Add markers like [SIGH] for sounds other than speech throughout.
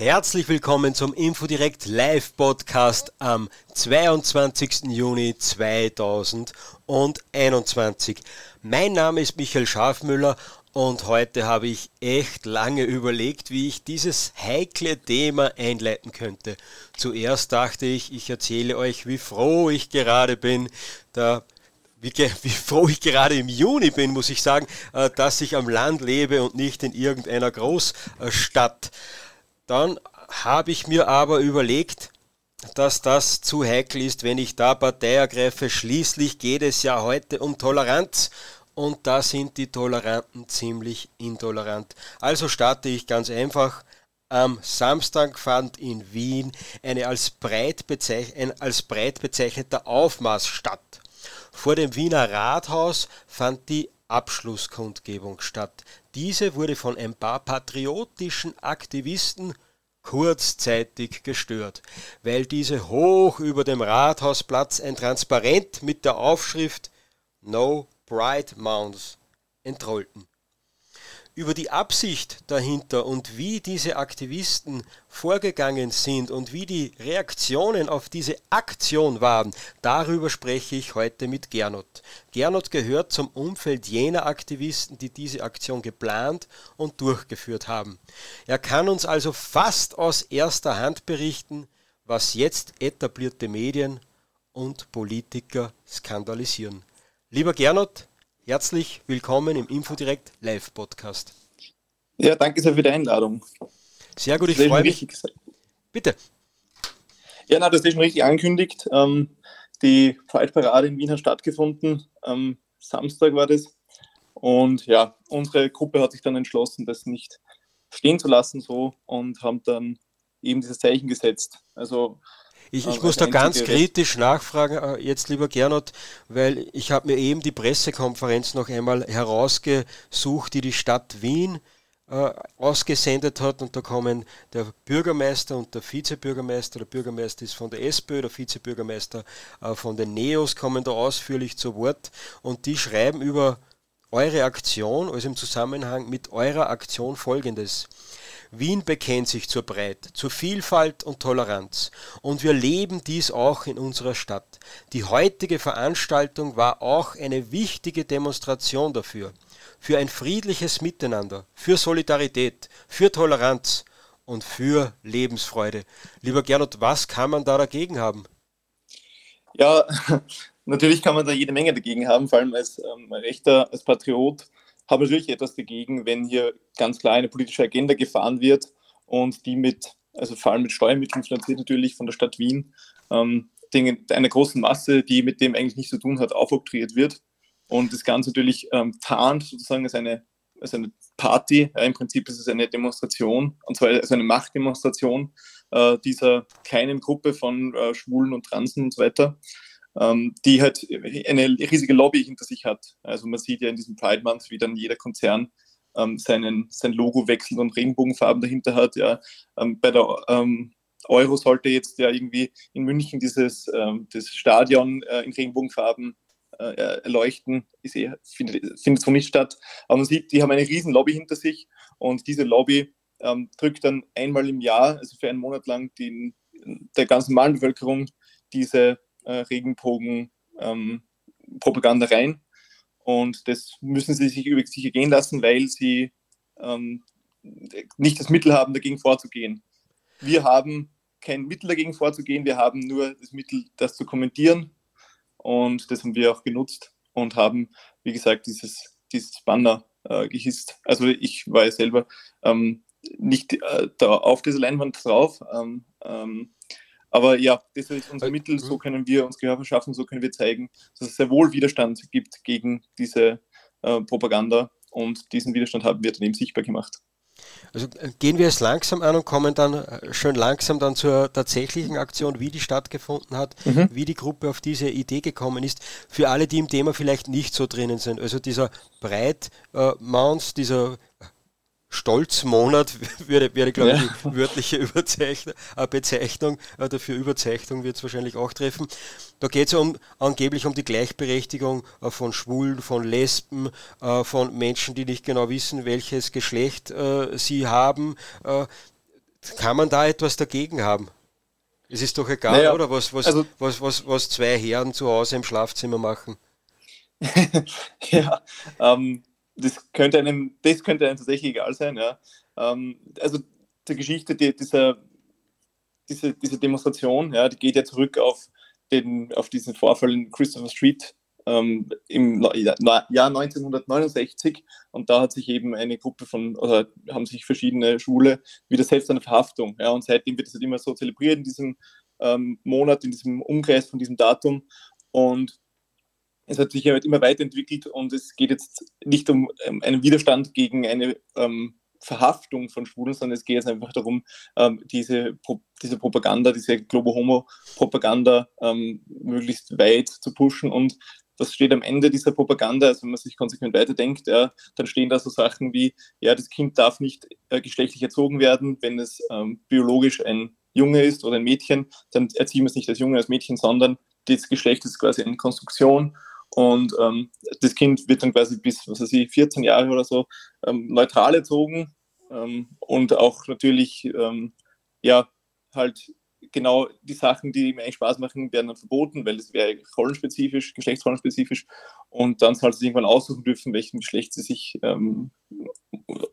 Herzlich willkommen zum Infodirect Live Podcast am 22. Juni 2021. Mein Name ist Michael Schafmüller und heute habe ich echt lange überlegt, wie ich dieses heikle Thema einleiten könnte. Zuerst dachte ich, ich erzähle euch, wie froh ich gerade bin, da wie, [LAUGHS] wie, froh ich gerade im Juni bin, muss ich sagen, äh, dass ich am Land lebe und nicht in irgendeiner Großstadt. Dann habe ich mir aber überlegt, dass das zu heikel ist, wenn ich da Partei ergreife. Schließlich geht es ja heute um Toleranz und da sind die Toleranten ziemlich intolerant. Also starte ich ganz einfach. Am Samstag fand in Wien eine als breit, ein als breit bezeichneter Aufmaß statt. Vor dem Wiener Rathaus fand die Abschlusskundgebung statt. Diese wurde von ein paar patriotischen Aktivisten kurzzeitig gestört, weil diese hoch über dem Rathausplatz ein Transparent mit der Aufschrift No Pride Mounds entrollten über die Absicht dahinter und wie diese Aktivisten vorgegangen sind und wie die Reaktionen auf diese Aktion waren, darüber spreche ich heute mit Gernot. Gernot gehört zum Umfeld jener Aktivisten, die diese Aktion geplant und durchgeführt haben. Er kann uns also fast aus erster Hand berichten, was jetzt etablierte Medien und Politiker skandalisieren. Lieber Gernot, Herzlich willkommen im Infodirect Live Podcast. Ja, danke sehr für die Einladung. Sehr gut, ich freue mich. Bitte. Ja, na, das ist schon richtig angekündigt. Ähm, die Pride-Parade in Wien hat stattgefunden. Am Samstag war das. Und ja, unsere Gruppe hat sich dann entschlossen, das nicht stehen zu lassen so und haben dann eben dieses Zeichen gesetzt. Also ich, ich muss da ganz kritisch nachfragen, äh, jetzt lieber Gernot, weil ich habe mir eben die Pressekonferenz noch einmal herausgesucht, die die Stadt Wien äh, ausgesendet hat. Und da kommen der Bürgermeister und der Vizebürgermeister, der Bürgermeister ist von der SPÖ, der Vizebürgermeister äh, von den NEOS kommen da ausführlich zu Wort. Und die schreiben über eure Aktion, also im Zusammenhang mit eurer Aktion folgendes. Wien bekennt sich zur Breite, zur Vielfalt und Toleranz. Und wir leben dies auch in unserer Stadt. Die heutige Veranstaltung war auch eine wichtige Demonstration dafür. Für ein friedliches Miteinander, für Solidarität, für Toleranz und für Lebensfreude. Lieber Gernot, was kann man da dagegen haben? Ja, [LAUGHS] natürlich kann man da jede Menge dagegen haben, vor allem als ähm, Rechter, als Patriot habe natürlich etwas dagegen, wenn hier ganz klar eine politische Agenda gefahren wird und die mit, also vor allem mit Steuermitteln finanziert natürlich von der Stadt Wien, ähm, einer großen Masse, die mit dem eigentlich nichts zu tun hat, aufoktroyiert wird. Und das Ganze natürlich ähm, tarnt sozusagen als eine, als eine Party. Ja, Im Prinzip ist es eine Demonstration, und zwar also eine Machtdemonstration äh, dieser kleinen Gruppe von äh, Schwulen und Transen und so weiter die halt eine riesige Lobby hinter sich hat. Also man sieht ja in diesem Pride Month, wie dann jeder Konzern ähm, seinen, sein Logo wechselt und Regenbogenfarben dahinter hat. Ja. Ähm, bei der ähm, Euro sollte jetzt ja irgendwie in München dieses ähm, das Stadion äh, in Regenbogenfarben äh, erleuchten. Ist eh, findet, findet so nicht statt. Aber man sieht, die haben eine riesen Lobby hinter sich und diese Lobby ähm, drückt dann einmal im Jahr, also für einen Monat lang, den, der ganzen Malbevölkerung diese äh, Regenbogen-Propaganda ähm, rein. Und das müssen sie sich über sich gehen lassen, weil sie ähm, nicht das Mittel haben, dagegen vorzugehen. Wir haben kein Mittel dagegen vorzugehen, wir haben nur das Mittel, das zu kommentieren. Und das haben wir auch genutzt und haben, wie gesagt, dieses, dieses Banner äh, gehisst. Also ich war ja selber ähm, nicht äh, da auf dieser Leinwand drauf, ähm, ähm, aber ja, das ist unser äh, Mittel, so mhm. können wir uns Gehör verschaffen, so können wir zeigen, dass es sehr wohl Widerstand gibt gegen diese äh, Propaganda und diesen Widerstand haben wir dann eben sichtbar gemacht. Also äh, gehen wir es langsam an und kommen dann äh, schön langsam dann zur tatsächlichen Aktion, wie die stattgefunden hat, mhm. wie die Gruppe auf diese Idee gekommen ist. Für alle, die im Thema vielleicht nicht so drinnen sind. Also dieser Breit äh, dieser Stolzmonat [LAUGHS] wäre, wäre glaube ich, die wörtliche Überzeichnung, äh, Bezeichnung. Äh, dafür Überzeichnung wird es wahrscheinlich auch treffen. Da geht es um, angeblich um die Gleichberechtigung äh, von Schwulen, von Lesben, von Menschen, die nicht genau wissen, welches Geschlecht sie haben. kann man da etwas dagegen haben? Es ist doch egal, naja, oder? Was, was, also, was, was, was zwei Herren zu Hause im Schlafzimmer machen. [LAUGHS] ja, ähm, das, könnte einem, das könnte einem tatsächlich egal sein. Ja. Ähm, also die Geschichte die, dieser, diese, diese Demonstration, ja, die geht ja zurück auf, den, auf diesen Vorfall in Christopher Street ähm, im Jahr 1969 und da hat sich eben eine Gruppe von, oder haben sich verschiedene Schule widersetzt einer Verhaftung. Ja, und seitdem wird es halt immer so zelebriert in diesem ähm, Monat, in diesem Umkreis von diesem Datum. Und es hat sich halt immer weiterentwickelt und es geht jetzt nicht um ähm, einen Widerstand gegen eine ähm, Verhaftung von Schwulen, sondern es geht jetzt einfach darum, ähm, diese, Pro diese Propaganda, diese Globo-Homo-Propaganda ähm, möglichst weit zu pushen. Und was steht am Ende dieser Propaganda, also wenn man sich konsequent weiterdenkt, ja, dann stehen da so Sachen wie, ja, das Kind darf nicht äh, geschlechtlich erzogen werden, wenn es ähm, biologisch ein Junge ist oder ein Mädchen, dann erziehen wir es nicht als Junge, als Mädchen, sondern das Geschlecht ist quasi eine Konstruktion und ähm, das Kind wird dann quasi bis, was weiß ich, 14 Jahre oder so ähm, neutral erzogen ähm, und auch natürlich, ähm, ja, halt genau die Sachen, die ihm eigentlich Spaß machen, werden dann verboten, weil es wäre rollenspezifisch, geschlechtsrollenspezifisch. Und dann soll sie irgendwann aussuchen dürfen, welchem Geschlecht sie sich ähm,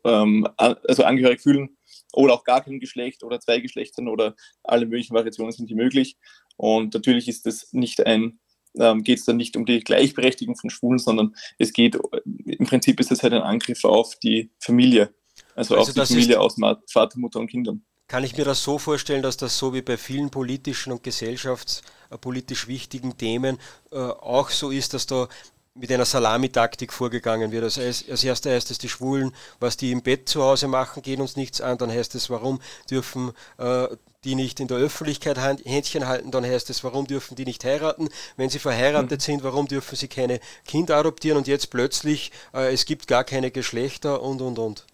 ähm, also angehörig fühlen. Oder auch gar kein Geschlecht oder zwei Geschlechtern oder alle möglichen Variationen sind hier möglich. Und natürlich ist das nicht ein, ähm, geht es dann nicht um die Gleichberechtigung von Schwulen, sondern es geht, im Prinzip ist es halt ein Angriff auf die Familie. Also, also auf die Familie aus Vater, Mutter und Kindern. Kann ich mir das so vorstellen, dass das so wie bei vielen politischen und gesellschaftspolitisch wichtigen Themen äh, auch so ist, dass da mit einer Salamitaktik vorgegangen wird. Also als, als erster heißt es die Schwulen, was die im Bett zu Hause machen, geht uns nichts an. Dann heißt es, warum dürfen äh, die nicht in der Öffentlichkeit Händchen halten. Dann heißt es, warum dürfen die nicht heiraten. Wenn sie verheiratet mhm. sind, warum dürfen sie keine Kinder adoptieren. Und jetzt plötzlich, äh, es gibt gar keine Geschlechter und, und, und.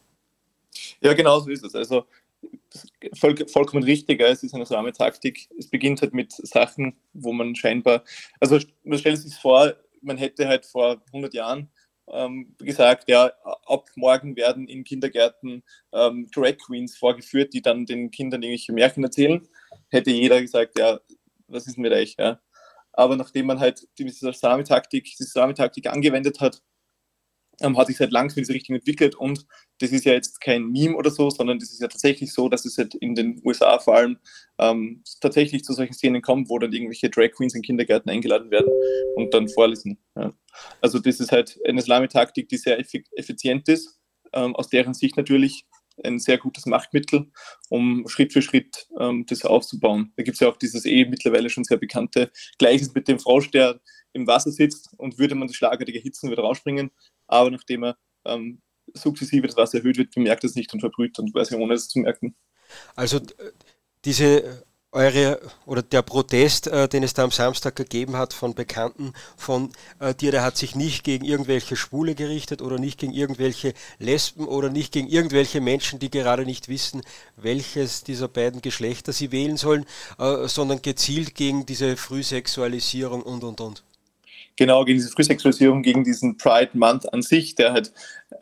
Ja, genau so ist es. Also voll, vollkommen richtig. Es ist eine Rahmentaktik. Es beginnt halt mit Sachen, wo man scheinbar, also man stellt sich vor, man hätte halt vor 100 Jahren ähm, gesagt, ja, ab morgen werden in Kindergärten ähm, Drag Queens vorgeführt, die dann den Kindern irgendwelche Märchen erzählen. Hätte jeder gesagt, ja, was ist denn mit euch? Ja? Aber nachdem man halt diese Sami-Taktik, diese Sami-Taktik angewendet hat, ähm, hat sich seit langem diese Richtung entwickelt und das ist ja jetzt kein Meme oder so, sondern das ist ja tatsächlich so, dass es halt in den USA vor allem ähm, tatsächlich zu solchen Szenen kommt, wo dann irgendwelche Drag Queens in Kindergärten eingeladen werden und dann vorlesen. Ja. Also das ist halt eine Salami-Taktik, die sehr effizient ist, ähm, aus deren Sicht natürlich ein sehr gutes Machtmittel, um Schritt für Schritt ähm, das aufzubauen. Da gibt es ja auch dieses eh mittlerweile schon sehr bekannte Gleiches mit dem Frosch, der im Wasser sitzt und würde man das schlagartig erhitzen, würde rausspringen aber nachdem er ähm, sukzessive das Wasser erhöht wird, bemerkt er es nicht und verbrüht und quasi ohne es zu merken. Also diese eure oder der Protest, äh, den es da am Samstag gegeben hat von Bekannten von äh, dir, der hat sich nicht gegen irgendwelche Schwule gerichtet oder nicht gegen irgendwelche Lesben oder nicht gegen irgendwelche Menschen, die gerade nicht wissen, welches dieser beiden Geschlechter sie wählen sollen, äh, sondern gezielt gegen diese Frühsexualisierung und und und genau gegen diese Frühsexualisierung, gegen diesen Pride Month an sich, der halt,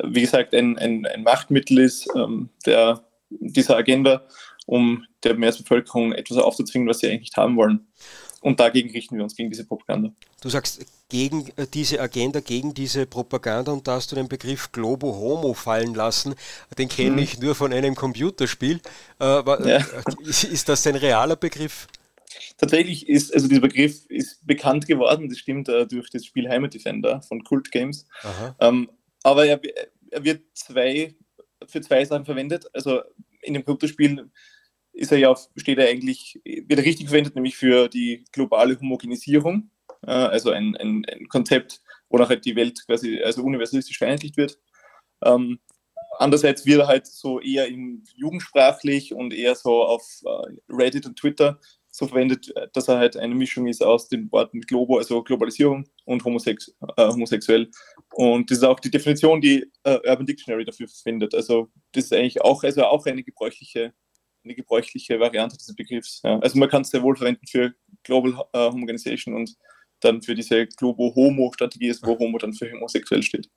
wie gesagt, ein, ein, ein Machtmittel ist, ähm, der, dieser Agenda, um der Mehrheitsbevölkerung etwas aufzuzwingen, was sie eigentlich nicht haben wollen. Und dagegen richten wir uns, gegen diese Propaganda. Du sagst gegen äh, diese Agenda, gegen diese Propaganda und da hast du den Begriff Globo Homo fallen lassen. Den kenne hm. ich nur von einem Computerspiel. Äh, ja. Ist das ein realer Begriff? Tatsächlich ist, also dieser Begriff ist bekannt geworden, das stimmt, äh, durch das Spiel Heimat Defender von Cult Games. Ähm, aber er, er, wird zwei, für zwei Sachen verwendet. Also in dem Computerspiel ist er ja, steht er eigentlich, wird er richtig verwendet, nämlich für die globale Homogenisierung. Äh, also ein, ein, ein, Konzept, wo halt die Welt quasi also universalistisch vereinheitlicht wird. Ähm, andererseits wird er halt so eher in jugendsprachlich und eher so auf äh, Reddit und Twitter so verwendet, äh, dass er halt eine Mischung ist aus den Worten Globo, also Globalisierung und homosex äh, homosexuell. Und das ist auch die Definition, die äh, Urban Dictionary dafür verwendet. Also das ist eigentlich auch, also auch eine gebräuchliche, eine gebräuchliche Variante dieses Begriffs. Ja. Also man kann es sehr wohl verwenden für Global äh, Homogenization und dann für diese Globo-Homo-Strategie ist, wo Homo dann für homosexuell steht.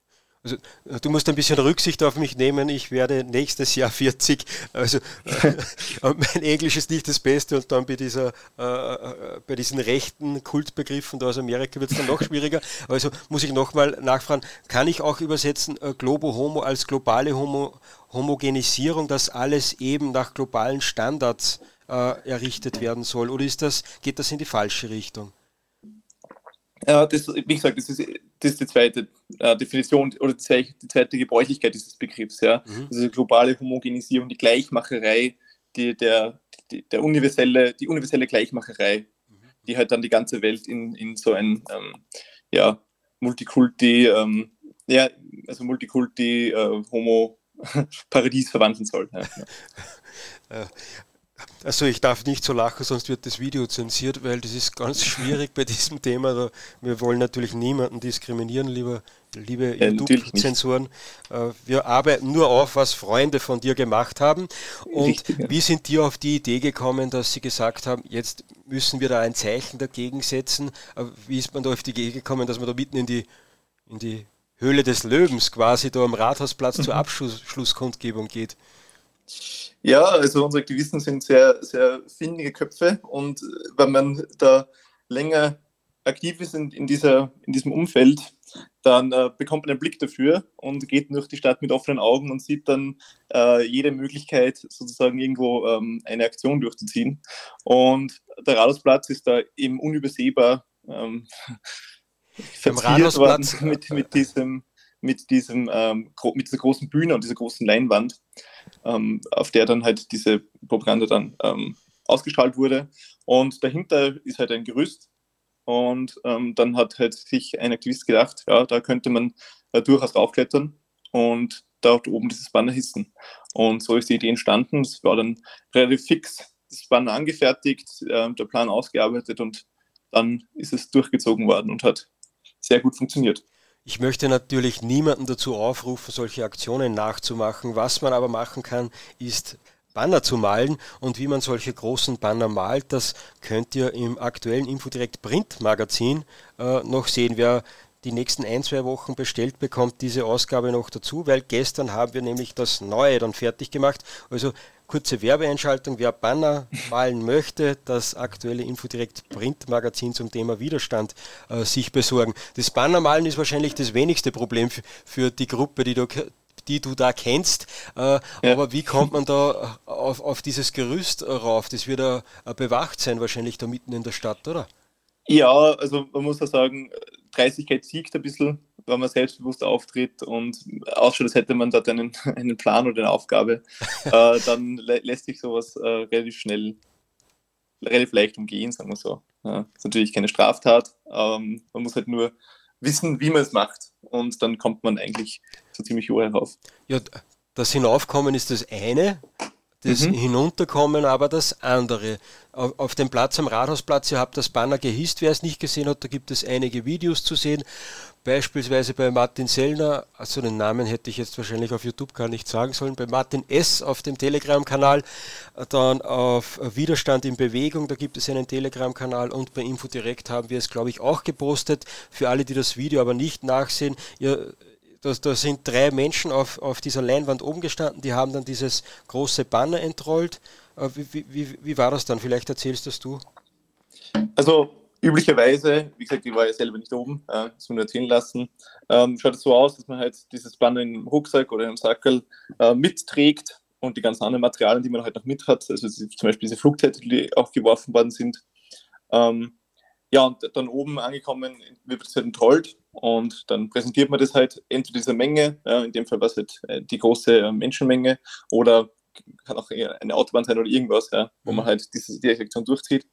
Also, du musst ein bisschen Rücksicht auf mich nehmen. Ich werde nächstes Jahr 40. Also [LAUGHS] mein Englisch ist nicht das Beste und dann bei dieser äh, äh bei diesen rechten Kultbegriffen da aus Amerika wird es dann noch [LAUGHS] schwieriger. Also muss ich nochmal nachfragen, kann ich auch übersetzen äh, Globo Homo als globale Homo Homogenisierung, dass alles eben nach globalen Standards äh, errichtet werden soll? Oder ist das, geht das in die falsche Richtung? Ja, das, wie gesagt, das ist, das ist die zweite äh, Definition oder die, die, zweite Gebräuchlichkeit dieses Begriffs. Ja. Mhm. Also globale Homogenisierung, die Gleichmacherei, die, der, die, der universelle, die universelle Gleichmacherei, mhm. die halt dann die ganze Welt in, in so ein ähm, ja, Multikulti, ähm, ja, also Multikulti, äh, [LAUGHS] verwandeln soll. Ja. [LAUGHS] Also ich darf nicht so lachen, sonst wird das Video zensiert, weil das ist ganz [LAUGHS] schwierig bei diesem Thema. Wir wollen natürlich niemanden diskriminieren, lieber, liebe ja, YouTube-Zensoren. Äh, wir arbeiten nur auf, was Freunde von dir gemacht haben. Und Richtig, ja. wie sind die auf die Idee gekommen, dass sie gesagt haben, jetzt müssen wir da ein Zeichen dagegen setzen? Äh, wie ist man da auf die Idee gekommen, dass man da mitten in die, in die Höhle des Löwens quasi da am Rathausplatz zur mhm. Abschlusskundgebung geht? Ja, also unsere Aktivisten sind sehr, sehr findige Köpfe und wenn man da länger aktiv ist in, in, dieser, in diesem Umfeld, dann äh, bekommt man einen Blick dafür und geht durch die Stadt mit offenen Augen und sieht dann äh, jede Möglichkeit, sozusagen irgendwo ähm, eine Aktion durchzuziehen. Und der Rathausplatz ist da eben unübersehbar ähm, verziert worden [LAUGHS] mit, mit diesem, mit, diesem ähm, mit dieser großen Bühne und dieser großen Leinwand ähm, auf der dann halt diese Propaganda dann ähm, ausgestrahlt wurde. Und dahinter ist halt ein Gerüst. Und ähm, dann hat halt sich ein Aktivist gedacht, ja, da könnte man äh, durchaus raufklettern und dort oben dieses Banner hissen. Und so ist die Idee entstanden. Es war dann relativ fix das Banner angefertigt, äh, der Plan ausgearbeitet und dann ist es durchgezogen worden und hat sehr gut funktioniert. Ich möchte natürlich niemanden dazu aufrufen, solche Aktionen nachzumachen. Was man aber machen kann, ist Banner zu malen und wie man solche großen Banner malt, das könnt ihr im aktuellen Infodirect Print Magazin äh, noch sehen. Wer die nächsten ein, zwei Wochen bestellt bekommt diese Ausgabe noch dazu, weil gestern haben wir nämlich das Neue dann fertig gemacht. Also Kurze Werbeeinschaltung. Wer Banner malen möchte, das aktuelle Infodirect Printmagazin zum Thema Widerstand äh, sich besorgen. Das Bannermalen ist wahrscheinlich das wenigste Problem für die Gruppe, die du, die du da kennst. Äh, ja. Aber wie kommt man da auf, auf dieses Gerüst rauf? Das wird ja bewacht sein, wahrscheinlich da mitten in der Stadt, oder? Ja, also man muss ja sagen, Dreistigkeit siegt ein bisschen, wenn man selbstbewusst auftritt und ausschaut, als hätte man dort einen, [LAUGHS] einen Plan oder eine Aufgabe, [LAUGHS] äh, dann lä lässt sich sowas äh, relativ schnell, relativ leicht umgehen, sagen wir so. Ja, ist natürlich keine Straftat, ähm, man muss halt nur wissen, wie man es macht und dann kommt man eigentlich so ziemlich hoch herauf. Ja, das Hinaufkommen ist das eine, das mhm. Hinunterkommen aber das andere. Auf, auf, dem Platz am Rathausplatz, ihr habt das Banner gehisst, wer es nicht gesehen hat, da gibt es einige Videos zu sehen. Beispielsweise bei Martin Sellner, also den Namen hätte ich jetzt wahrscheinlich auf YouTube gar nicht sagen sollen, bei Martin S. auf dem Telegram-Kanal, dann auf Widerstand in Bewegung, da gibt es einen Telegram-Kanal und bei Infodirect haben wir es, glaube ich, auch gepostet. Für alle, die das Video aber nicht nachsehen, ihr da, da sind drei Menschen auf, auf dieser Leinwand oben gestanden, die haben dann dieses große Banner entrollt. Äh, wie, wie, wie war das dann? Vielleicht erzählst das du. Also üblicherweise, wie gesagt, ich war ja selber nicht oben, äh, das muss man erzählen lassen, ähm, schaut es so aus, dass man halt dieses Banner im Rucksack oder im Sackel äh, mitträgt und die ganzen anderen Materialien, die man halt noch mit hat, also zum Beispiel diese Flugzettel, die auch geworfen worden sind. Ähm, ja, und dann oben angekommen wird es halt entrollt und dann präsentiert man das halt entweder dieser Menge, ja, in dem Fall war es halt äh, die große äh, Menschenmenge oder kann auch eine Autobahn sein oder irgendwas, ja, wo man mhm. halt diese Direktion durchzieht.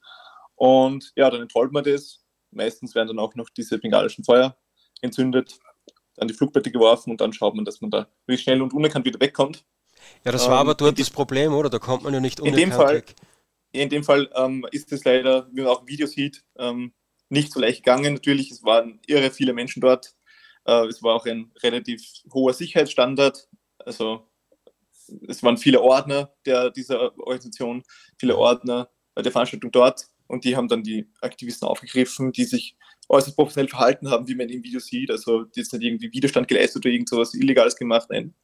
Und ja, dann entrollt man das. Meistens werden dann auch noch diese bengalischen Feuer entzündet, dann die Flugblätter geworfen und dann schaut man, dass man da wirklich schnell und unerkannt wieder wegkommt. Ja, das war ähm, aber dort das Problem, oder? Da kommt man ja nicht unerkannt in dem Fall, weg. In dem Fall ähm, ist es leider, wie man auch im Video sieht, ähm, nicht so leicht gegangen. Natürlich, es waren irre viele Menschen dort. Äh, es war auch ein relativ hoher Sicherheitsstandard. Also es waren viele Ordner der, dieser Organisation, viele Ordner der Veranstaltung dort und die haben dann die Aktivisten aufgegriffen, die sich äußerst professionell verhalten haben, wie man im Video sieht. Also jetzt nicht irgendwie Widerstand geleistet oder irgend sowas Illegales gemacht. Nein,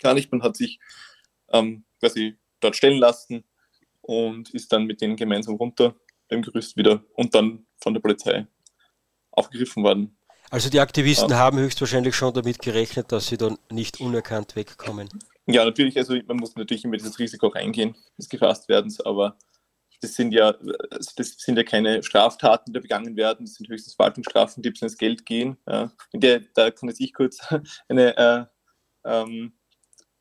gar nicht. Man hat sich ähm, quasi dort stellen lassen und ist dann mit denen gemeinsam runter beim Gerüst wieder und dann von der Polizei aufgegriffen worden. Also die Aktivisten ja. haben höchstwahrscheinlich schon damit gerechnet, dass sie dann nicht unerkannt wegkommen. Ja, natürlich, also man muss natürlich immer dieses Risiko reingehen des gefasst werdens, aber das sind ja, also das sind ja keine Straftaten, die begangen werden, das sind höchstens Verwaltungsstrafen, die bis ins Geld gehen. Ja. In der, da kann jetzt ich kurz [LAUGHS] eine, äh, ähm,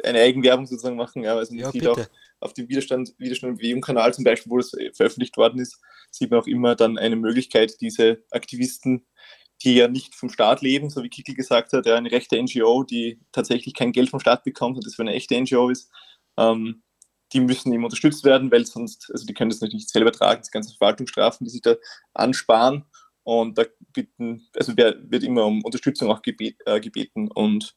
eine Eigenwerbung sozusagen machen. Ja, also ja, sieht auch auf dem Widerstand, Widerstand und Bewegung-Kanal zum Beispiel, wo das veröffentlicht worden ist, sieht man auch immer dann eine Möglichkeit, diese Aktivisten, die ja nicht vom Staat leben, so wie Kickel gesagt hat, eine rechte NGO, die tatsächlich kein Geld vom Staat bekommt und das für eine echte NGO ist, ähm, die müssen eben unterstützt werden, weil sonst, also die können das natürlich nicht selber tragen, das ganze Verwaltungsstrafen, die sich da ansparen. Und da bitten, also wird immer um Unterstützung auch äh, gebeten und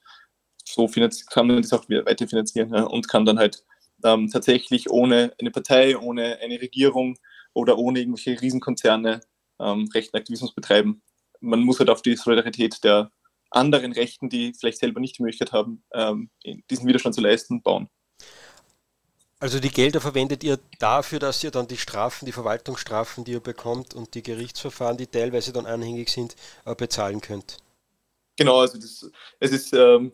so kann man das auch weiter finanzieren ja, und kann dann halt ähm, tatsächlich ohne eine Partei, ohne eine Regierung oder ohne irgendwelche Riesenkonzerne ähm, rechten Aktivismus betreiben. Man muss halt auf die Solidarität der anderen Rechten, die vielleicht selber nicht die Möglichkeit haben, ähm, diesen Widerstand zu leisten, bauen. Also die Gelder verwendet ihr dafür, dass ihr dann die Strafen, die Verwaltungsstrafen, die ihr bekommt und die Gerichtsverfahren, die teilweise dann anhängig sind, äh, bezahlen könnt. Genau, also das, es ist ähm,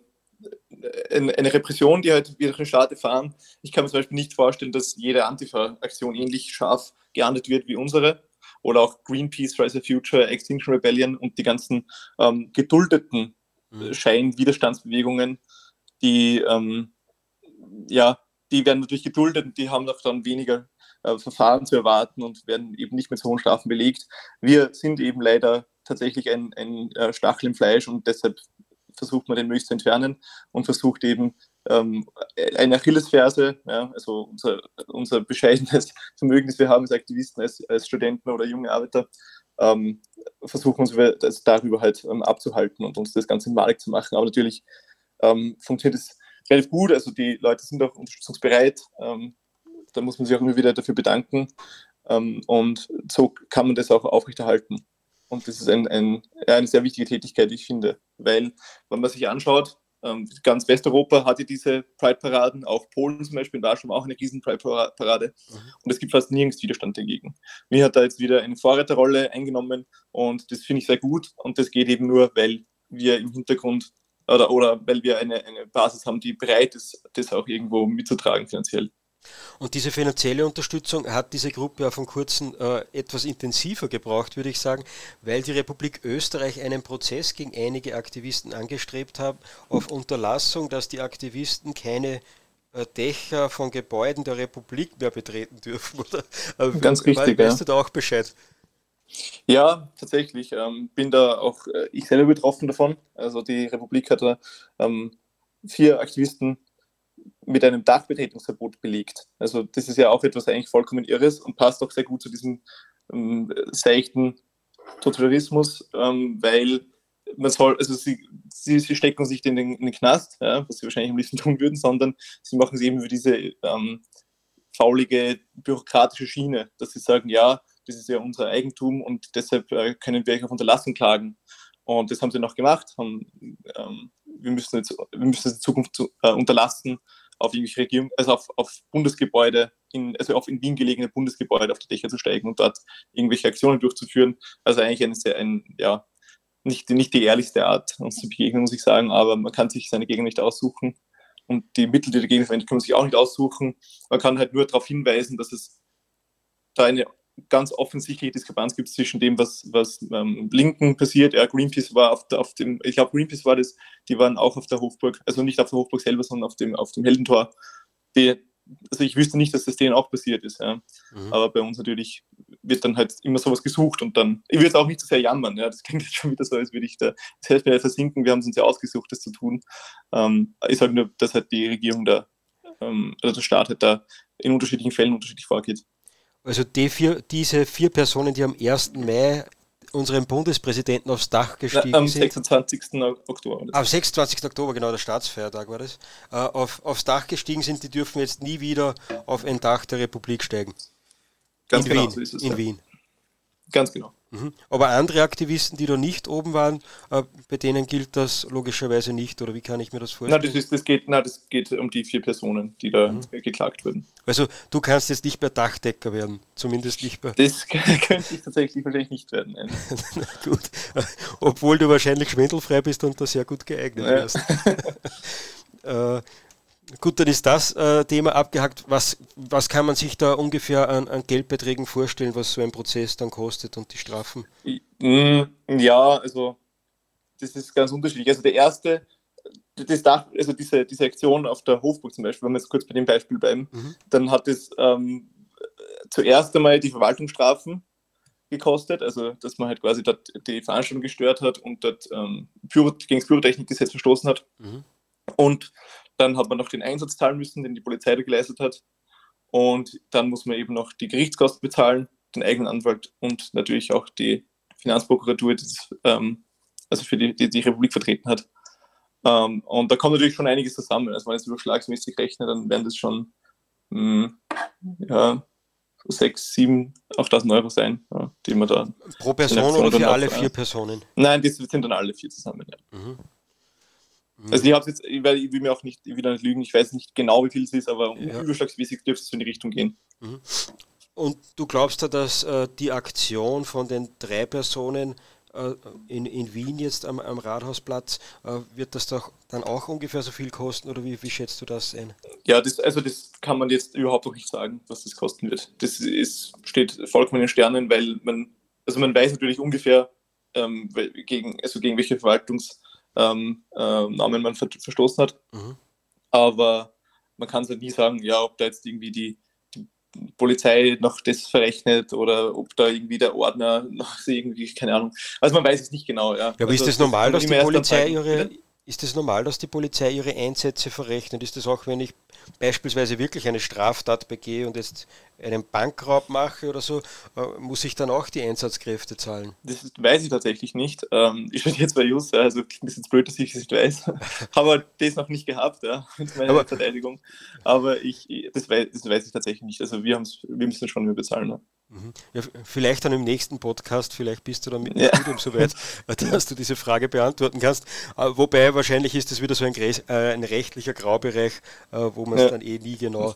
eine Repression, die halt wieder den Staat erfahren. Ich kann mir zum Beispiel nicht vorstellen, dass jede Antifa-Aktion ähnlich scharf geahndet wird wie unsere. Oder auch Greenpeace, Rise of Future, Extinction Rebellion und die ganzen ähm, geduldeten mhm. Scheinwiderstandsbewegungen, die ähm, ja die werden natürlich geduldet und die haben auch dann weniger äh, Verfahren zu erwarten und werden eben nicht mit so hohen Strafen belegt. Wir sind eben leider tatsächlich ein, ein äh, Stachel im Fleisch und deshalb versucht man den möglichst zu entfernen und versucht eben ähm, eine Achillesferse, ja, also unser, unser bescheidenes [LAUGHS] Vermögen, das wir haben als Aktivisten, als, als Studenten oder junge Arbeiter, ähm, versuchen uns das darüber halt ähm, abzuhalten und uns das Ganze malig zu machen. Aber natürlich ähm, funktioniert es relativ gut. Also die Leute sind auch unterstützungsbereit. Ähm, da muss man sich auch immer wieder dafür bedanken. Ähm, und so kann man das auch aufrechterhalten. Und das ist ein, ein, eine sehr wichtige Tätigkeit, ich finde. Weil, wenn man sich anschaut, ähm, ganz Westeuropa hatte diese Pride-Paraden, auch Polen zum Beispiel, war schon auch eine riesen Pride-Parade. Mhm. Und es gibt fast nirgends Widerstand dagegen. Mir hat da jetzt wieder eine Vorreiterrolle eingenommen und das finde ich sehr gut. Und das geht eben nur, weil wir im Hintergrund oder, oder weil wir eine, eine Basis haben, die bereit ist, das auch irgendwo mitzutragen finanziell. Und diese finanzielle Unterstützung hat diese Gruppe auch von kurzem äh, etwas intensiver gebraucht, würde ich sagen, weil die Republik Österreich einen Prozess gegen einige Aktivisten angestrebt hat, auf Unterlassung, dass die Aktivisten keine äh, Dächer von Gebäuden der Republik mehr betreten dürfen. Oder, äh, Ganz richtig. Weißt ja. du da auch Bescheid? Ja, tatsächlich. Ähm, bin da auch äh, ich selber betroffen davon. Also die Republik hat da ähm, vier Aktivisten mit einem Dachbetretungsverbot belegt. Also das ist ja auch etwas eigentlich vollkommen Irres und passt auch sehr gut zu diesem ähm, seichten Totalitarismus, ähm, weil man soll, also sie, sie, sie stecken sich in den, in den Knast, ja, was sie wahrscheinlich am liebsten tun würden, sondern sie machen es eben für diese ähm, faulige bürokratische Schiene, dass sie sagen, ja, das ist ja unser Eigentum und deshalb äh, können wir euch auf Unterlassung klagen. Und das haben sie noch gemacht. Haben, ähm, wir, müssen wir müssen es in Zukunft zu, äh, unterlassen, auf irgendwelche Regierung, also auf, auf Bundesgebäude, in, also auf in Wien gelegene Bundesgebäude auf die Dächer zu steigen und dort irgendwelche Aktionen durchzuführen. Also eigentlich eine sehr, ein, ja, nicht, nicht die ehrlichste Art, uns zu begegnen, muss ich sagen, aber man kann sich seine Gegner nicht aussuchen. Und die Mittel, die dagegen verwendet, kann man sich auch nicht aussuchen. Man kann halt nur darauf hinweisen, dass es da eine ganz offensichtliche Diskrepanz gibt zwischen dem, was, was ähm, Linken passiert. Ja, Greenpeace war auf, auf dem, ich glaube, Greenpeace war das, die waren auch auf der Hofburg, also nicht auf der Hofburg selber, sondern auf dem, auf dem Heldentor. Die, also ich wüsste nicht, dass das denen auch passiert ist. Ja. Mhm. Aber bei uns natürlich wird dann halt immer sowas gesucht und dann, ich würde auch nicht so sehr jammern, ja. das klingt jetzt schon wieder so, als würde ich da selbst wieder versinken, wir haben es uns ja ausgesucht, das zu tun. Ähm, ich sage nur, dass halt die Regierung da, ähm, oder der Staat halt da in unterschiedlichen Fällen unterschiedlich vorgeht. Also die vier, diese vier Personen, die am 1. Mai unserem Bundespräsidenten aufs Dach gestiegen Na, am sind. Am 26. Oktober. Am 26. Oktober, genau, der Staatsfeiertag war das. Äh, auf, aufs Dach gestiegen sind, die dürfen jetzt nie wieder auf ein Dach der Republik steigen. Ganz in genau, Wien, so ist es. In ja. Wien. Ganz genau. Mhm. Aber andere Aktivisten, die da nicht oben waren, äh, bei denen gilt das logischerweise nicht, oder wie kann ich mir das vorstellen? Na, das, ist, das, geht, na, das geht um die vier Personen, die da mhm. geklagt wurden. Also du kannst jetzt nicht mehr Dachdecker werden, zumindest nicht mehr. Das [LAUGHS] könnte ich tatsächlich wahrscheinlich nicht werden. [LAUGHS] gut, obwohl du wahrscheinlich schwindelfrei bist und da sehr gut geeignet wärst. [LAUGHS] Gut, dann ist das äh, Thema abgehakt. Was, was kann man sich da ungefähr an, an, Geldbeträgen vorstellen, was so ein Prozess dann kostet und die Strafen? Mm, ja, also das ist ganz unterschiedlich. Also der erste, das Dach, also diese, diese Aktion auf der Hofburg zum Beispiel, wenn wir jetzt kurz bei dem Beispiel bleiben, mhm. dann hat es ähm, zuerst einmal die Verwaltungsstrafen gekostet, also dass man halt quasi dort die Veranstaltung gestört hat und dort ähm, gegen das Pyrotechnikgesetz verstoßen hat. Mhm. Und dann hat man noch den Einsatz zahlen müssen, den die Polizei da geleistet hat. Und dann muss man eben noch die Gerichtskosten bezahlen, den eigenen Anwalt und natürlich auch die Finanzprokuratur, die das, ähm, also für die, die die Republik vertreten hat. Ähm, und da kommt natürlich schon einiges zusammen. Also wenn man jetzt überschlagsmäßig rechnet, dann werden das schon mh, hm, ja, so 6, 7, 8.000 Euro sein, ja, die man da. Pro Person oder für alle vier Personen? Nein, das sind dann alle vier zusammen, ja. Mhm. Also ich habe jetzt, ich will, ich will, mir auch nicht wieder nicht lügen, ich weiß nicht genau, wie viel es ist, aber ja. überschlagsmäßig dürfte es in die Richtung gehen. Mhm. Und du glaubst ja, dass äh, die Aktion von den drei Personen äh, in, in Wien jetzt am, am Rathausplatz, äh, wird das doch dann auch ungefähr so viel kosten oder wie, wie schätzt du das ein? Ja, das, also das kann man jetzt überhaupt noch nicht sagen, was das kosten wird. Das ist, steht vollkommen in den Sternen, weil man, also man weiß natürlich ungefähr, ähm, gegen, also gegen welche Verwaltungs- ähm, äh, Namen man ver verstoßen hat. Mhm. Aber man kann es halt nie sagen, ja, ob da jetzt irgendwie die, die, Polizei noch das verrechnet oder ob da irgendwie der Ordner noch irgendwie, keine Ahnung. Also man weiß es nicht genau, ja. Ja, aber also, ist das normal, dass die Polizei ihre, ist es das normal, dass die Polizei ihre Einsätze verrechnet? Ist das auch, wenn ich beispielsweise wirklich eine Straftat begehe und jetzt einen Bankraub mache oder so, äh, muss ich dann auch die Einsatzkräfte zahlen? Das weiß ich tatsächlich nicht. Ähm, ich bin jetzt bei Jus, also klingt es jetzt blöd, dass ich es nicht weiß. [LAUGHS] Habe das noch nicht gehabt, ja, [LAUGHS] mit meiner Aber, Verteidigung. Aber ich, das weiß, das weiß ich tatsächlich nicht. Also wir, wir müssen schon mehr bezahlen. Ja. Mhm. Ja, vielleicht dann im nächsten Podcast, vielleicht bist du dann mit dem ja. Studium soweit, [LAUGHS] dass du diese Frage beantworten kannst. Äh, wobei wahrscheinlich ist das wieder so ein, äh, ein rechtlicher Graubereich, äh, wo man es ja. dann eh nie genau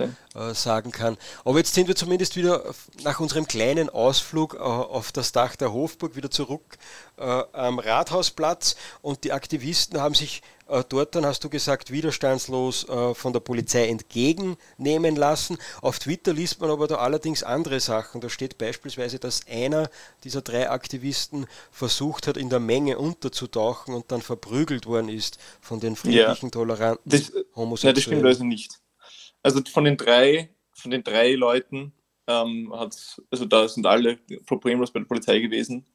sagen kann. Aber jetzt sind wir zumindest wieder nach unserem kleinen Ausflug auf das Dach der Hofburg wieder zurück am Rathausplatz und die Aktivisten haben sich äh, dort dann, hast du gesagt, widerstandslos äh, von der Polizei entgegennehmen lassen. Auf Twitter liest man aber da allerdings andere Sachen. Da steht beispielsweise, dass einer dieser drei Aktivisten versucht hat, in der Menge unterzutauchen und dann verprügelt worden ist von den friedlichen, ja, toleranten das, Homosexuellen. Nein, das stimmt also nicht. Also von den drei, von den drei Leuten ähm, hat also da sind alle problemlos bei der Polizei gewesen.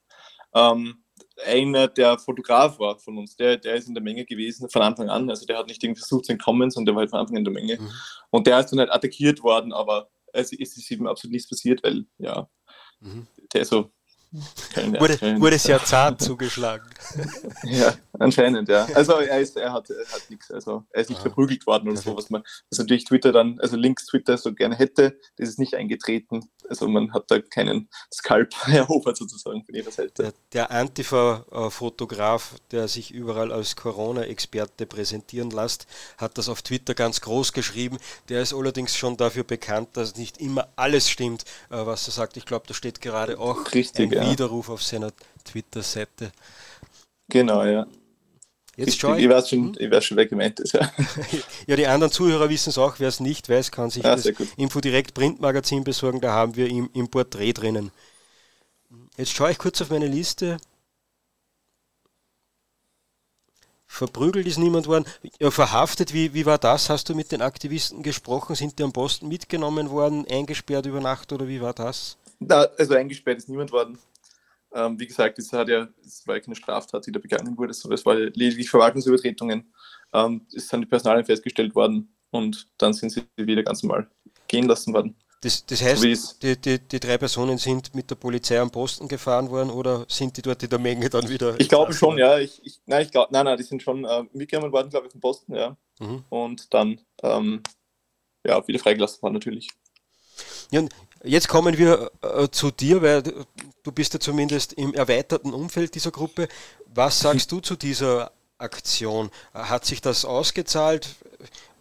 Ähm, einer, der Fotograf war von uns, der, der ist in der Menge gewesen von Anfang an. Also der hat nicht irgendwie versucht zu entkommen, sondern der war halt von Anfang an in der Menge. Mhm. Und der ist dann halt attackiert worden, aber es ist ihm absolut nichts passiert, weil ja, mhm. der so wurde, wurde sehr zart zugeschlagen. [LAUGHS] ja, anscheinend, ja. Also er, ist, er hat, er hat nichts, also er ist nicht ah. verprügelt worden oder so, was man, was natürlich Twitter dann, also links Twitter so gerne hätte, das ist nicht eingetreten. Also man hat da keinen Skalp [LAUGHS] erobert sozusagen von ihrer Seite. Der, der Antifa-Fotograf, der sich überall als Corona-Experte präsentieren lässt, hat das auf Twitter ganz groß geschrieben. Der ist allerdings schon dafür bekannt, dass nicht immer alles stimmt, äh, was er sagt. Ich glaube, da steht gerade auch Richtig, ein ja. Widerruf auf seiner Twitter-Seite. Genau, ja. Jetzt ich, ich, weiß schon, hm? ich weiß schon, wer gemeint ist. Ja, [LAUGHS] ja die anderen Zuhörer wissen es auch. Wer es nicht weiß, kann sich ah, das Infodirekt Printmagazin besorgen. Da haben wir im, im Porträt drinnen. Jetzt schaue ich kurz auf meine Liste. Verprügelt ist niemand worden. Ja, verhaftet, wie, wie war das? Hast du mit den Aktivisten gesprochen? Sind die am Posten mitgenommen worden, eingesperrt über Nacht oder wie war das? Da, also eingesperrt ist niemand worden. Ähm, wie gesagt, es, hat ja, es war ja keine Straftat, die da begangen wurde, sondern es war lediglich Verwaltungsübertretungen. Ähm, es sind die Personalien festgestellt worden und dann sind sie wieder ganz normal gehen lassen worden. Das, das heißt, so die, die, die, drei Personen sind mit der Polizei am Posten gefahren worden oder sind die dort in der Menge dann wieder? Ich glaube schon, ja. Ich, ich, nein, ich glaub, nein, nein, die sind schon äh, mitgenommen worden, glaube ich, vom Posten, ja. Mhm. Und dann ähm, ja, wieder freigelassen worden natürlich. Ja, Jetzt kommen wir äh, zu dir, weil du bist ja zumindest im erweiterten Umfeld dieser Gruppe. Was sagst du zu dieser Aktion? Hat sich das ausgezahlt?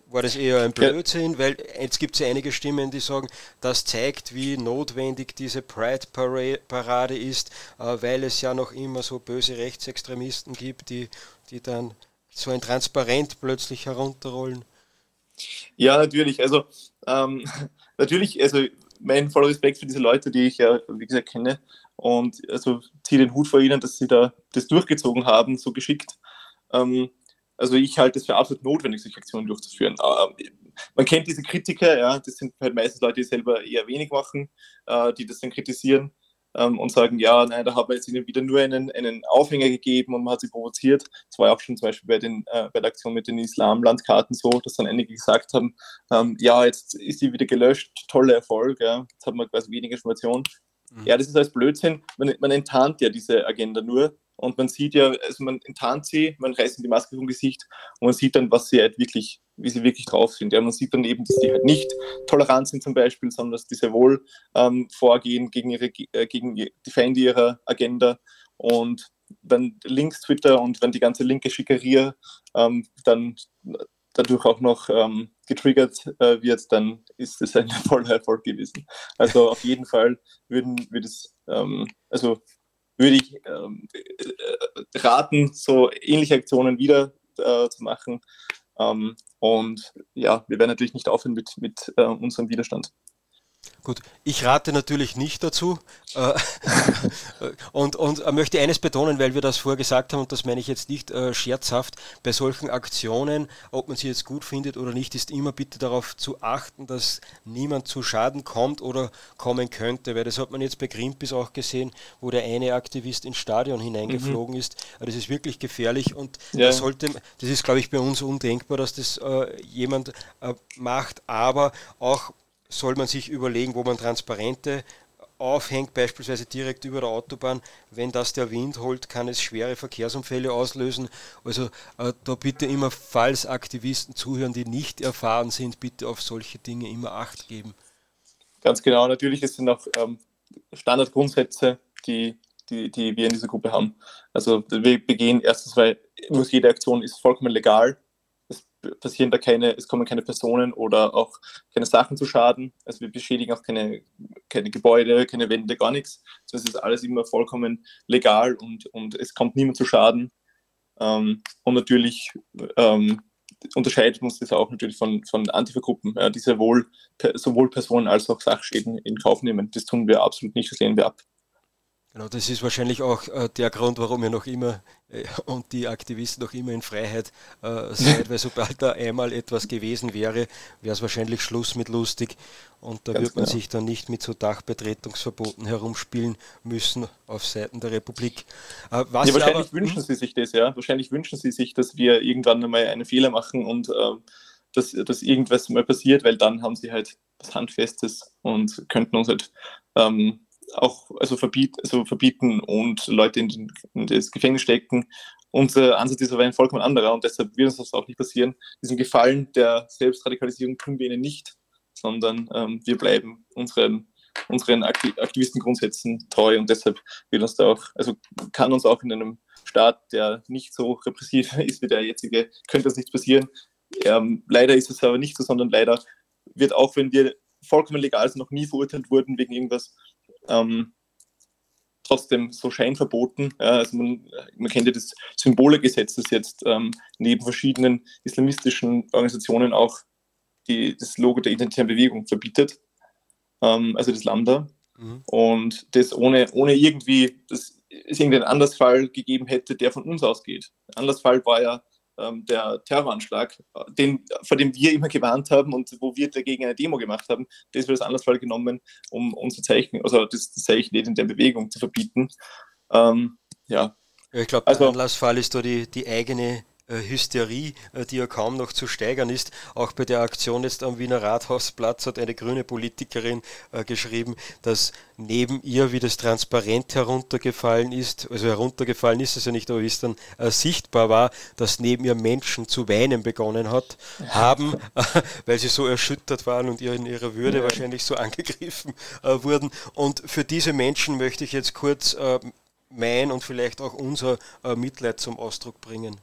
War das eher ein Blödsinn? Weil jetzt gibt es ja einige Stimmen, die sagen, das zeigt, wie notwendig diese Pride-Parade ist, äh, weil es ja noch immer so böse Rechtsextremisten gibt, die, die dann so ein Transparent plötzlich herunterrollen. Ja, natürlich. Also ähm, [LAUGHS] natürlich, also mein voller Respekt für diese Leute, die ich ja, wie gesagt, kenne. Und also ziehe den Hut vor ihnen, dass sie da das durchgezogen haben, so geschickt. Ähm, also ich halte es für absolut notwendig, solche Aktionen durchzuführen. Äh, man kennt diese Kritiker, ja, das sind halt meistens Leute, die selber eher wenig machen, äh, die das dann kritisieren ähm, und sagen, ja, nein, da haben wir jetzt ihnen wieder nur einen, einen Aufhänger gegeben und man hat sie provoziert. Das war ja auch schon zum Beispiel bei, den, äh, bei der Aktion mit den Islamlandkarten so, dass dann einige gesagt haben, ähm, ja, jetzt ist die wieder gelöscht, toller Erfolg, ja, jetzt haben wir quasi weniger Informationen. Mhm. Ja, das ist alles Blödsinn. Man, man enttarnt ja diese Agenda nur und man sieht ja, also man enttarnt sie, man reißt die Maske vom Gesicht und man sieht dann, was sie halt wirklich, wie sie wirklich drauf sind. Ja, man sieht dann eben, dass die halt nicht tolerant sind zum Beispiel, sondern dass die sehr wohl ähm, vorgehen gegen ihre, äh, gegen die Feinde ihrer Agenda und wenn Links Twitter und wenn die ganze linke Schickeria ähm, dann dadurch auch noch ähm, getriggert äh, wird, dann ist es ein [LAUGHS] voller Erfolg gewesen. Also auf jeden Fall würden wir das, ähm, also würde ich ähm, äh, raten, so ähnliche Aktionen wieder äh, zu machen. Ähm, und ja, wir werden natürlich nicht aufhören mit, mit äh, unserem Widerstand. Gut, ich rate natürlich nicht dazu äh, [LAUGHS] und, und möchte eines betonen, weil wir das vorher gesagt haben, und das meine ich jetzt nicht äh, scherzhaft, bei solchen Aktionen, ob man sie jetzt gut findet oder nicht, ist immer bitte darauf zu achten, dass niemand zu Schaden kommt oder kommen könnte, weil das hat man jetzt bei Greenpeace auch gesehen, wo der eine Aktivist ins Stadion hineingeflogen mhm. ist. Das ist wirklich gefährlich und ja. das sollte, das ist glaube ich bei uns undenkbar, dass das äh, jemand äh, macht, aber auch soll man sich überlegen, wo man Transparente aufhängt, beispielsweise direkt über der Autobahn. Wenn das der Wind holt, kann es schwere Verkehrsunfälle auslösen. Also äh, da bitte immer, falls Aktivisten zuhören, die nicht erfahren sind, bitte auf solche Dinge immer Acht geben. Ganz genau, natürlich es sind auch ähm, Standardgrundsätze, die, die, die wir in dieser Gruppe haben. Also wir begehen erstens, weil jede Aktion ist vollkommen legal passieren da keine, es kommen keine Personen oder auch keine Sachen zu Schaden. Also wir beschädigen auch keine, keine Gebäude, keine Wände, gar nichts. Also es ist alles immer vollkommen legal und, und es kommt niemand zu Schaden. Ähm, und natürlich ähm, unterscheidet uns das auch natürlich von, von Antifa-Gruppen, ja, die sehr wohl, sowohl Personen als auch Sachschäden in Kauf nehmen. Das tun wir absolut nicht, das lehnen wir ab. Genau, das ist wahrscheinlich auch äh, der Grund, warum wir noch immer äh, und die Aktivisten noch immer in Freiheit äh, sind, weil sobald da einmal etwas gewesen wäre, wäre es wahrscheinlich Schluss mit lustig und da Ganz wird man genau. sich dann nicht mit so Dachbetretungsverboten herumspielen müssen auf Seiten der Republik. Äh, ja, wahrscheinlich aber, wünschen hm? sie sich das, ja. Wahrscheinlich wünschen sie sich, dass wir irgendwann einmal einen Fehler machen und ähm, dass, dass irgendwas mal passiert, weil dann haben sie halt was Handfestes und könnten uns halt ähm, auch also, verbiet, also verbieten und Leute in, den, in, das Gefängnis stecken. Unser Ansatz ist aber ein vollkommen anderer und deshalb wird uns das auch nicht passieren. Diesen Gefallen der Selbstradikalisierung tun wir ihnen nicht, sondern ähm, wir bleiben unseren, unseren Aktivistengrundsätzen treu und deshalb wird uns da auch, also kann uns auch in einem Staat, der nicht so repressiv [LAUGHS] ist wie der jetzige, könnte das nichts passieren. Ähm, leider ist es aber nicht so, sondern leider wird auch, wenn wir vollkommen legal sind, noch nie verurteilt wurden wegen irgendwas, ähm, trotzdem so scheinverboten. Ja, also man, man, kennt ja das Symbolegesetz, das jetzt ähm, neben verschiedenen islamistischen Organisationen auch die, das Logo der identitären Bewegung verbietet, ähm, also das Lambda. Mhm. Und das ohne, ohne irgendwie, dass es irgendeinen Andersfall gegeben hätte, der von uns ausgeht. Der Andersfall war ja ähm, der Terroranschlag, den, vor dem wir immer gewarnt haben und wo wir dagegen eine Demo gemacht haben, das wird als Anlassfall genommen, um unser Zeichen, also das, das Zeichen in der Bewegung zu verbieten. Ähm, ja. Ich glaube, der also, Anlassfall ist da die, die eigene äh, Hysterie, äh, die ja kaum noch zu steigern ist. Auch bei der Aktion jetzt am Wiener Rathausplatz hat eine grüne Politikerin äh, geschrieben, dass neben ihr, wie das transparent heruntergefallen ist, also heruntergefallen ist es ja nicht, aber wie es dann äh, sichtbar war, dass neben ihr Menschen zu weinen begonnen hat, haben, äh, [LAUGHS] weil sie so erschüttert waren und in ihrer Würde ja. wahrscheinlich so angegriffen äh, wurden. Und für diese Menschen möchte ich jetzt kurz äh, mein und vielleicht auch unser äh, Mitleid zum Ausdruck bringen.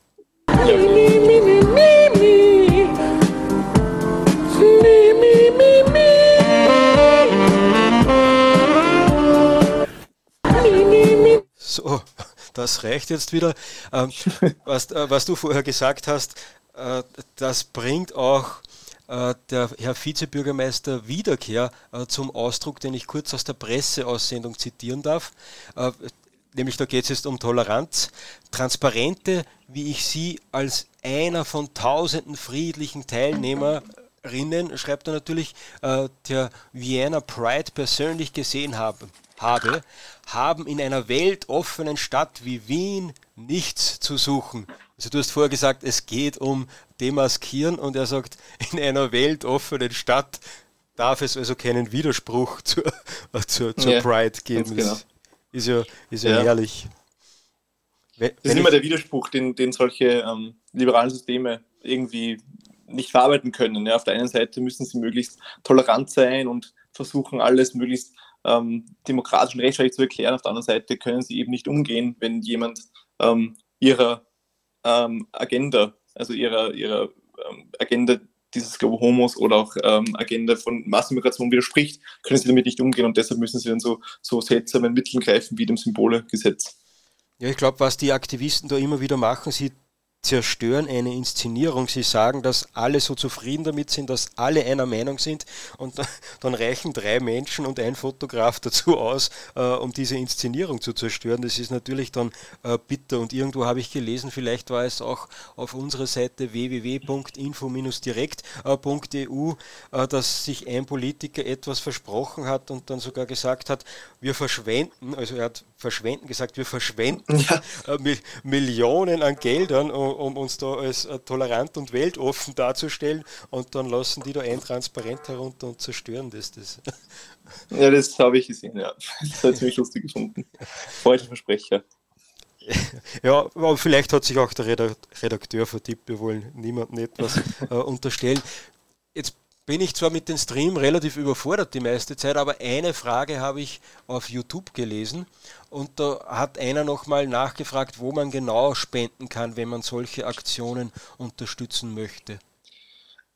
So, das reicht jetzt wieder. Ähm, was, äh, was, du vorher gesagt hast, äh, das bringt auch äh, der Herr Vizebürgermeister Wiederkehr zum Ausdruck, den ich kurz aus der Presseaussendung zitieren darf. Nämlich da geht es jetzt um Toleranz. Transparente, wie ich sie als einer von tausenden friedlichen Teilnehmerinnen, schreibt er natürlich, äh, der Vienna Pride persönlich gesehen habe, habe, haben in einer weltoffenen Stadt wie Wien nichts zu suchen. Also du hast vorher gesagt, es geht um Demaskieren und er sagt, in einer weltoffenen Stadt darf es also keinen Widerspruch [LAUGHS] zur, zur, zur ja, Pride geben. Genau. Ist ja, ist ja, ja. herrlich. Wenn, das ist immer der Widerspruch, den, den solche ähm, liberalen Systeme irgendwie nicht verarbeiten können. Ja, auf der einen Seite müssen sie möglichst tolerant sein und versuchen, alles möglichst ähm, demokratisch und rechtsstaatlich zu erklären. Auf der anderen Seite können sie eben nicht umgehen, wenn jemand ähm, ihrer ähm, Agenda, also ihrer, ihrer ähm, Agenda dieses Global Homos oder auch ähm, Agenda von Massenmigration widerspricht, können sie damit nicht umgehen und deshalb müssen sie dann so, so seltsamen Mitteln greifen wie dem Symbolegesetz. Ja, ich glaube, was die Aktivisten da immer wieder machen, sie zerstören eine Inszenierung. Sie sagen, dass alle so zufrieden damit sind, dass alle einer Meinung sind und dann reichen drei Menschen und ein Fotograf dazu aus, äh, um diese Inszenierung zu zerstören. Das ist natürlich dann äh, bitter und irgendwo habe ich gelesen, vielleicht war es auch auf unserer Seite www.info-direkt.eu, äh, dass sich ein Politiker etwas versprochen hat und dann sogar gesagt hat, wir verschwenden, also er hat verschwenden gesagt, wir verschwenden ja. Äh, Millionen an Geldern, um, uns da als äh, tolerant und weltoffen darzustellen und dann lassen die da ein Transparent herunter und zerstören das. das. Ja, das habe ich gesehen, ja. Das ich ziemlich lustig gefunden. Falscher Versprecher. Ja, aber vielleicht hat sich auch der Redakteur vertippt, wir wollen niemandem etwas äh, unterstellen. Jetzt bin ich zwar mit dem Stream relativ überfordert die meiste Zeit, aber eine Frage habe ich auf YouTube gelesen und da hat einer nochmal nachgefragt, wo man genau spenden kann, wenn man solche Aktionen unterstützen möchte.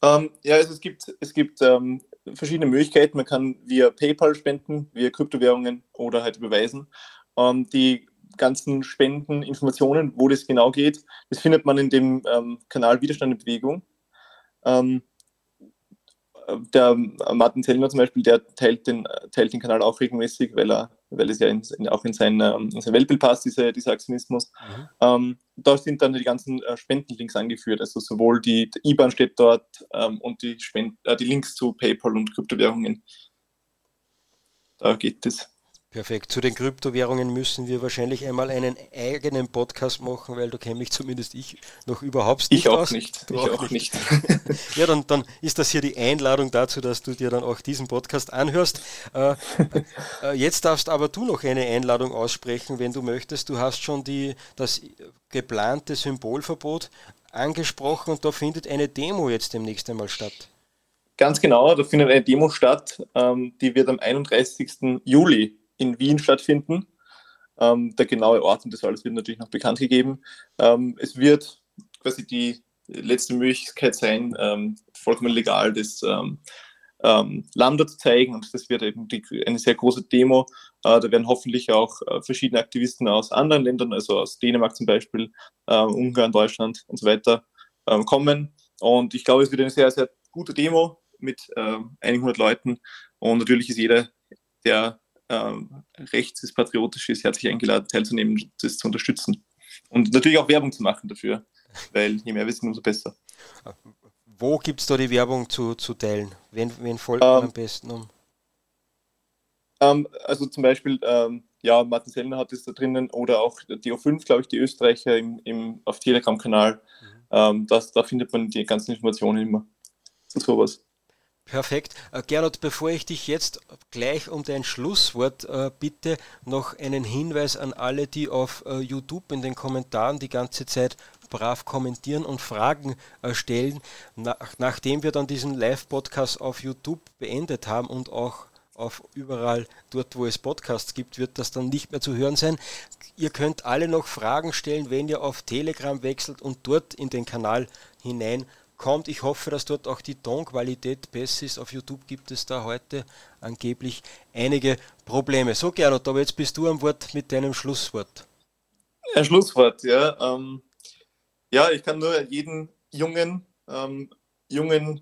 Ähm, ja, also es gibt, es gibt ähm, verschiedene Möglichkeiten. Man kann via PayPal spenden, via Kryptowährungen oder halt überweisen. Ähm, die ganzen Spendeninformationen, wo das genau geht, das findet man in dem ähm, Kanal Widerstand in Bewegung. Ähm, der Martin Zellner zum Beispiel, der teilt den, teilt den Kanal auch regelmäßig, weil er, weil es ja in, auch in sein, ähm, in sein Weltbild passt, dieser, dieser Aktionismus. Mhm. Ähm, da sind dann die ganzen äh, Spendenlinks angeführt, also sowohl die, die IBAN steht dort ähm, und die, Spend, äh, die Links zu PayPal und Kryptowährungen. Da geht es. Perfekt. Zu den Kryptowährungen müssen wir wahrscheinlich einmal einen eigenen Podcast machen, weil da kenne mich zumindest ich noch überhaupt nicht ich auch aus. Nicht. Du ich auch, auch nicht. [LAUGHS] ja, dann, dann ist das hier die Einladung dazu, dass du dir dann auch diesen Podcast anhörst. Äh, äh, jetzt darfst aber du noch eine Einladung aussprechen, wenn du möchtest. Du hast schon die, das geplante Symbolverbot angesprochen und da findet eine Demo jetzt demnächst einmal statt. Ganz genau, da findet eine Demo statt, ähm, die wird am 31. Juli in Wien stattfinden. Ähm, der genaue Ort und das alles wird natürlich noch bekannt gegeben. Ähm, es wird quasi die letzte Möglichkeit sein, ähm, vollkommen legal das ähm, ähm, Lambda zu zeigen und das wird eben die, eine sehr große Demo. Äh, da werden hoffentlich auch äh, verschiedene Aktivisten aus anderen Ländern, also aus Dänemark zum Beispiel, äh, Ungarn, Deutschland und so weiter ähm, kommen. Und ich glaube, es wird eine sehr, sehr gute Demo mit einigen hundert Leuten und natürlich ist jeder, der ähm, rechts ist, patriotisch ist, herzlich eingeladen, teilzunehmen, das zu unterstützen. Und natürlich auch Werbung zu machen dafür, weil je mehr wissen, umso besser. Wo gibt es da die Werbung zu, zu teilen? Wen, wen folgt man ähm, am besten um? Ähm, also zum Beispiel, ähm, ja, Martin Sellner hat es da drinnen oder auch die O5, glaube ich, die Österreicher im, im, auf Telegram-Kanal. Mhm. ähm, das, da findet man die ganzen Informationen immer zu sowas. Perfekt. Äh, Gernot, bevor ich dich jetzt gleich um dein Schlusswort äh, bitte, noch einen Hinweis an alle, die auf äh, YouTube in den Kommentaren die ganze Zeit brav kommentieren und Fragen stellen. Nach, nachdem wir dann diesen Live-Podcast auf YouTube beendet haben und auch auf überall dort, wo es Podcasts gibt, wird das dann nicht mehr zu hören sein. Ihr könnt alle noch Fragen stellen, wenn ihr auf Telegram wechselt und dort in den Kanal hinein kommt. Ich hoffe, dass dort auch die Tonqualität besser ist. Auf YouTube gibt es da heute angeblich einige Probleme. So, Gernot, aber jetzt bist du am Wort mit deinem Schlusswort. Ein Schlusswort, ja. Ähm, ja, ich kann nur jeden jungen, ähm, jungen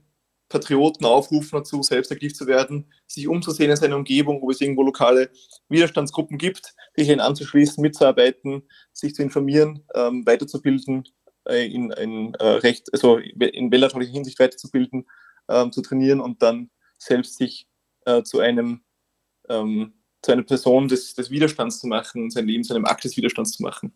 Patrioten aufrufen dazu, selbst aktiv zu werden, sich umzusehen in seiner Umgebung, wo es irgendwo lokale Widerstandsgruppen gibt, sich ihnen anzuschließen, mitzuarbeiten, sich zu informieren, ähm, weiterzubilden, in, in äh, recht, also in welcher Hinsicht weiterzubilden, ähm, zu trainieren und dann selbst sich äh, zu einem ähm, zu einer Person des, des Widerstands zu machen, sein Leben zu einem Akt des Widerstands zu machen.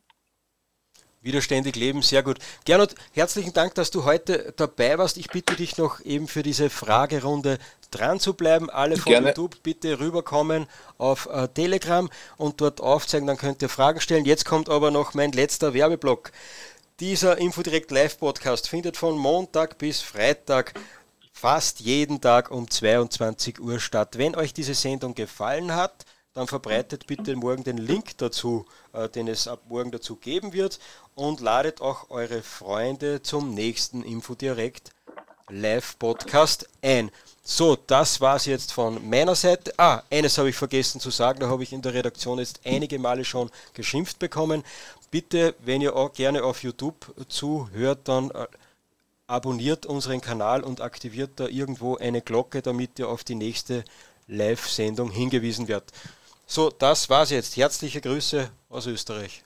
Widerständig leben, sehr gut. Gernot, herzlichen Dank, dass du heute dabei warst. Ich bitte dich noch eben für diese Fragerunde dran zu bleiben. Alle von Gerne. YouTube bitte rüberkommen auf äh, Telegram und dort aufzeigen, dann könnt ihr Fragen stellen. Jetzt kommt aber noch mein letzter Werbeblock. Dieser Infodirect Live Podcast findet von Montag bis Freitag fast jeden Tag um 22 Uhr statt. Wenn euch diese Sendung gefallen hat, dann verbreitet bitte morgen den Link dazu, äh, den es ab morgen dazu geben wird und ladet auch eure Freunde zum nächsten Infodirect Live Podcast ein. So, das war es jetzt von meiner Seite. Ah, eines habe ich vergessen zu sagen, da habe ich in der Redaktion jetzt einige Male schon geschimpft bekommen. Bitte, wenn ihr auch gerne auf YouTube zuhört, dann äh, abonniert unseren Kanal und aktiviert da irgendwo eine Glocke, damit ihr auf die nächste Live-Sendung hingewiesen werdet. So, das war's jetzt. Herzliche Grüße aus Österreich.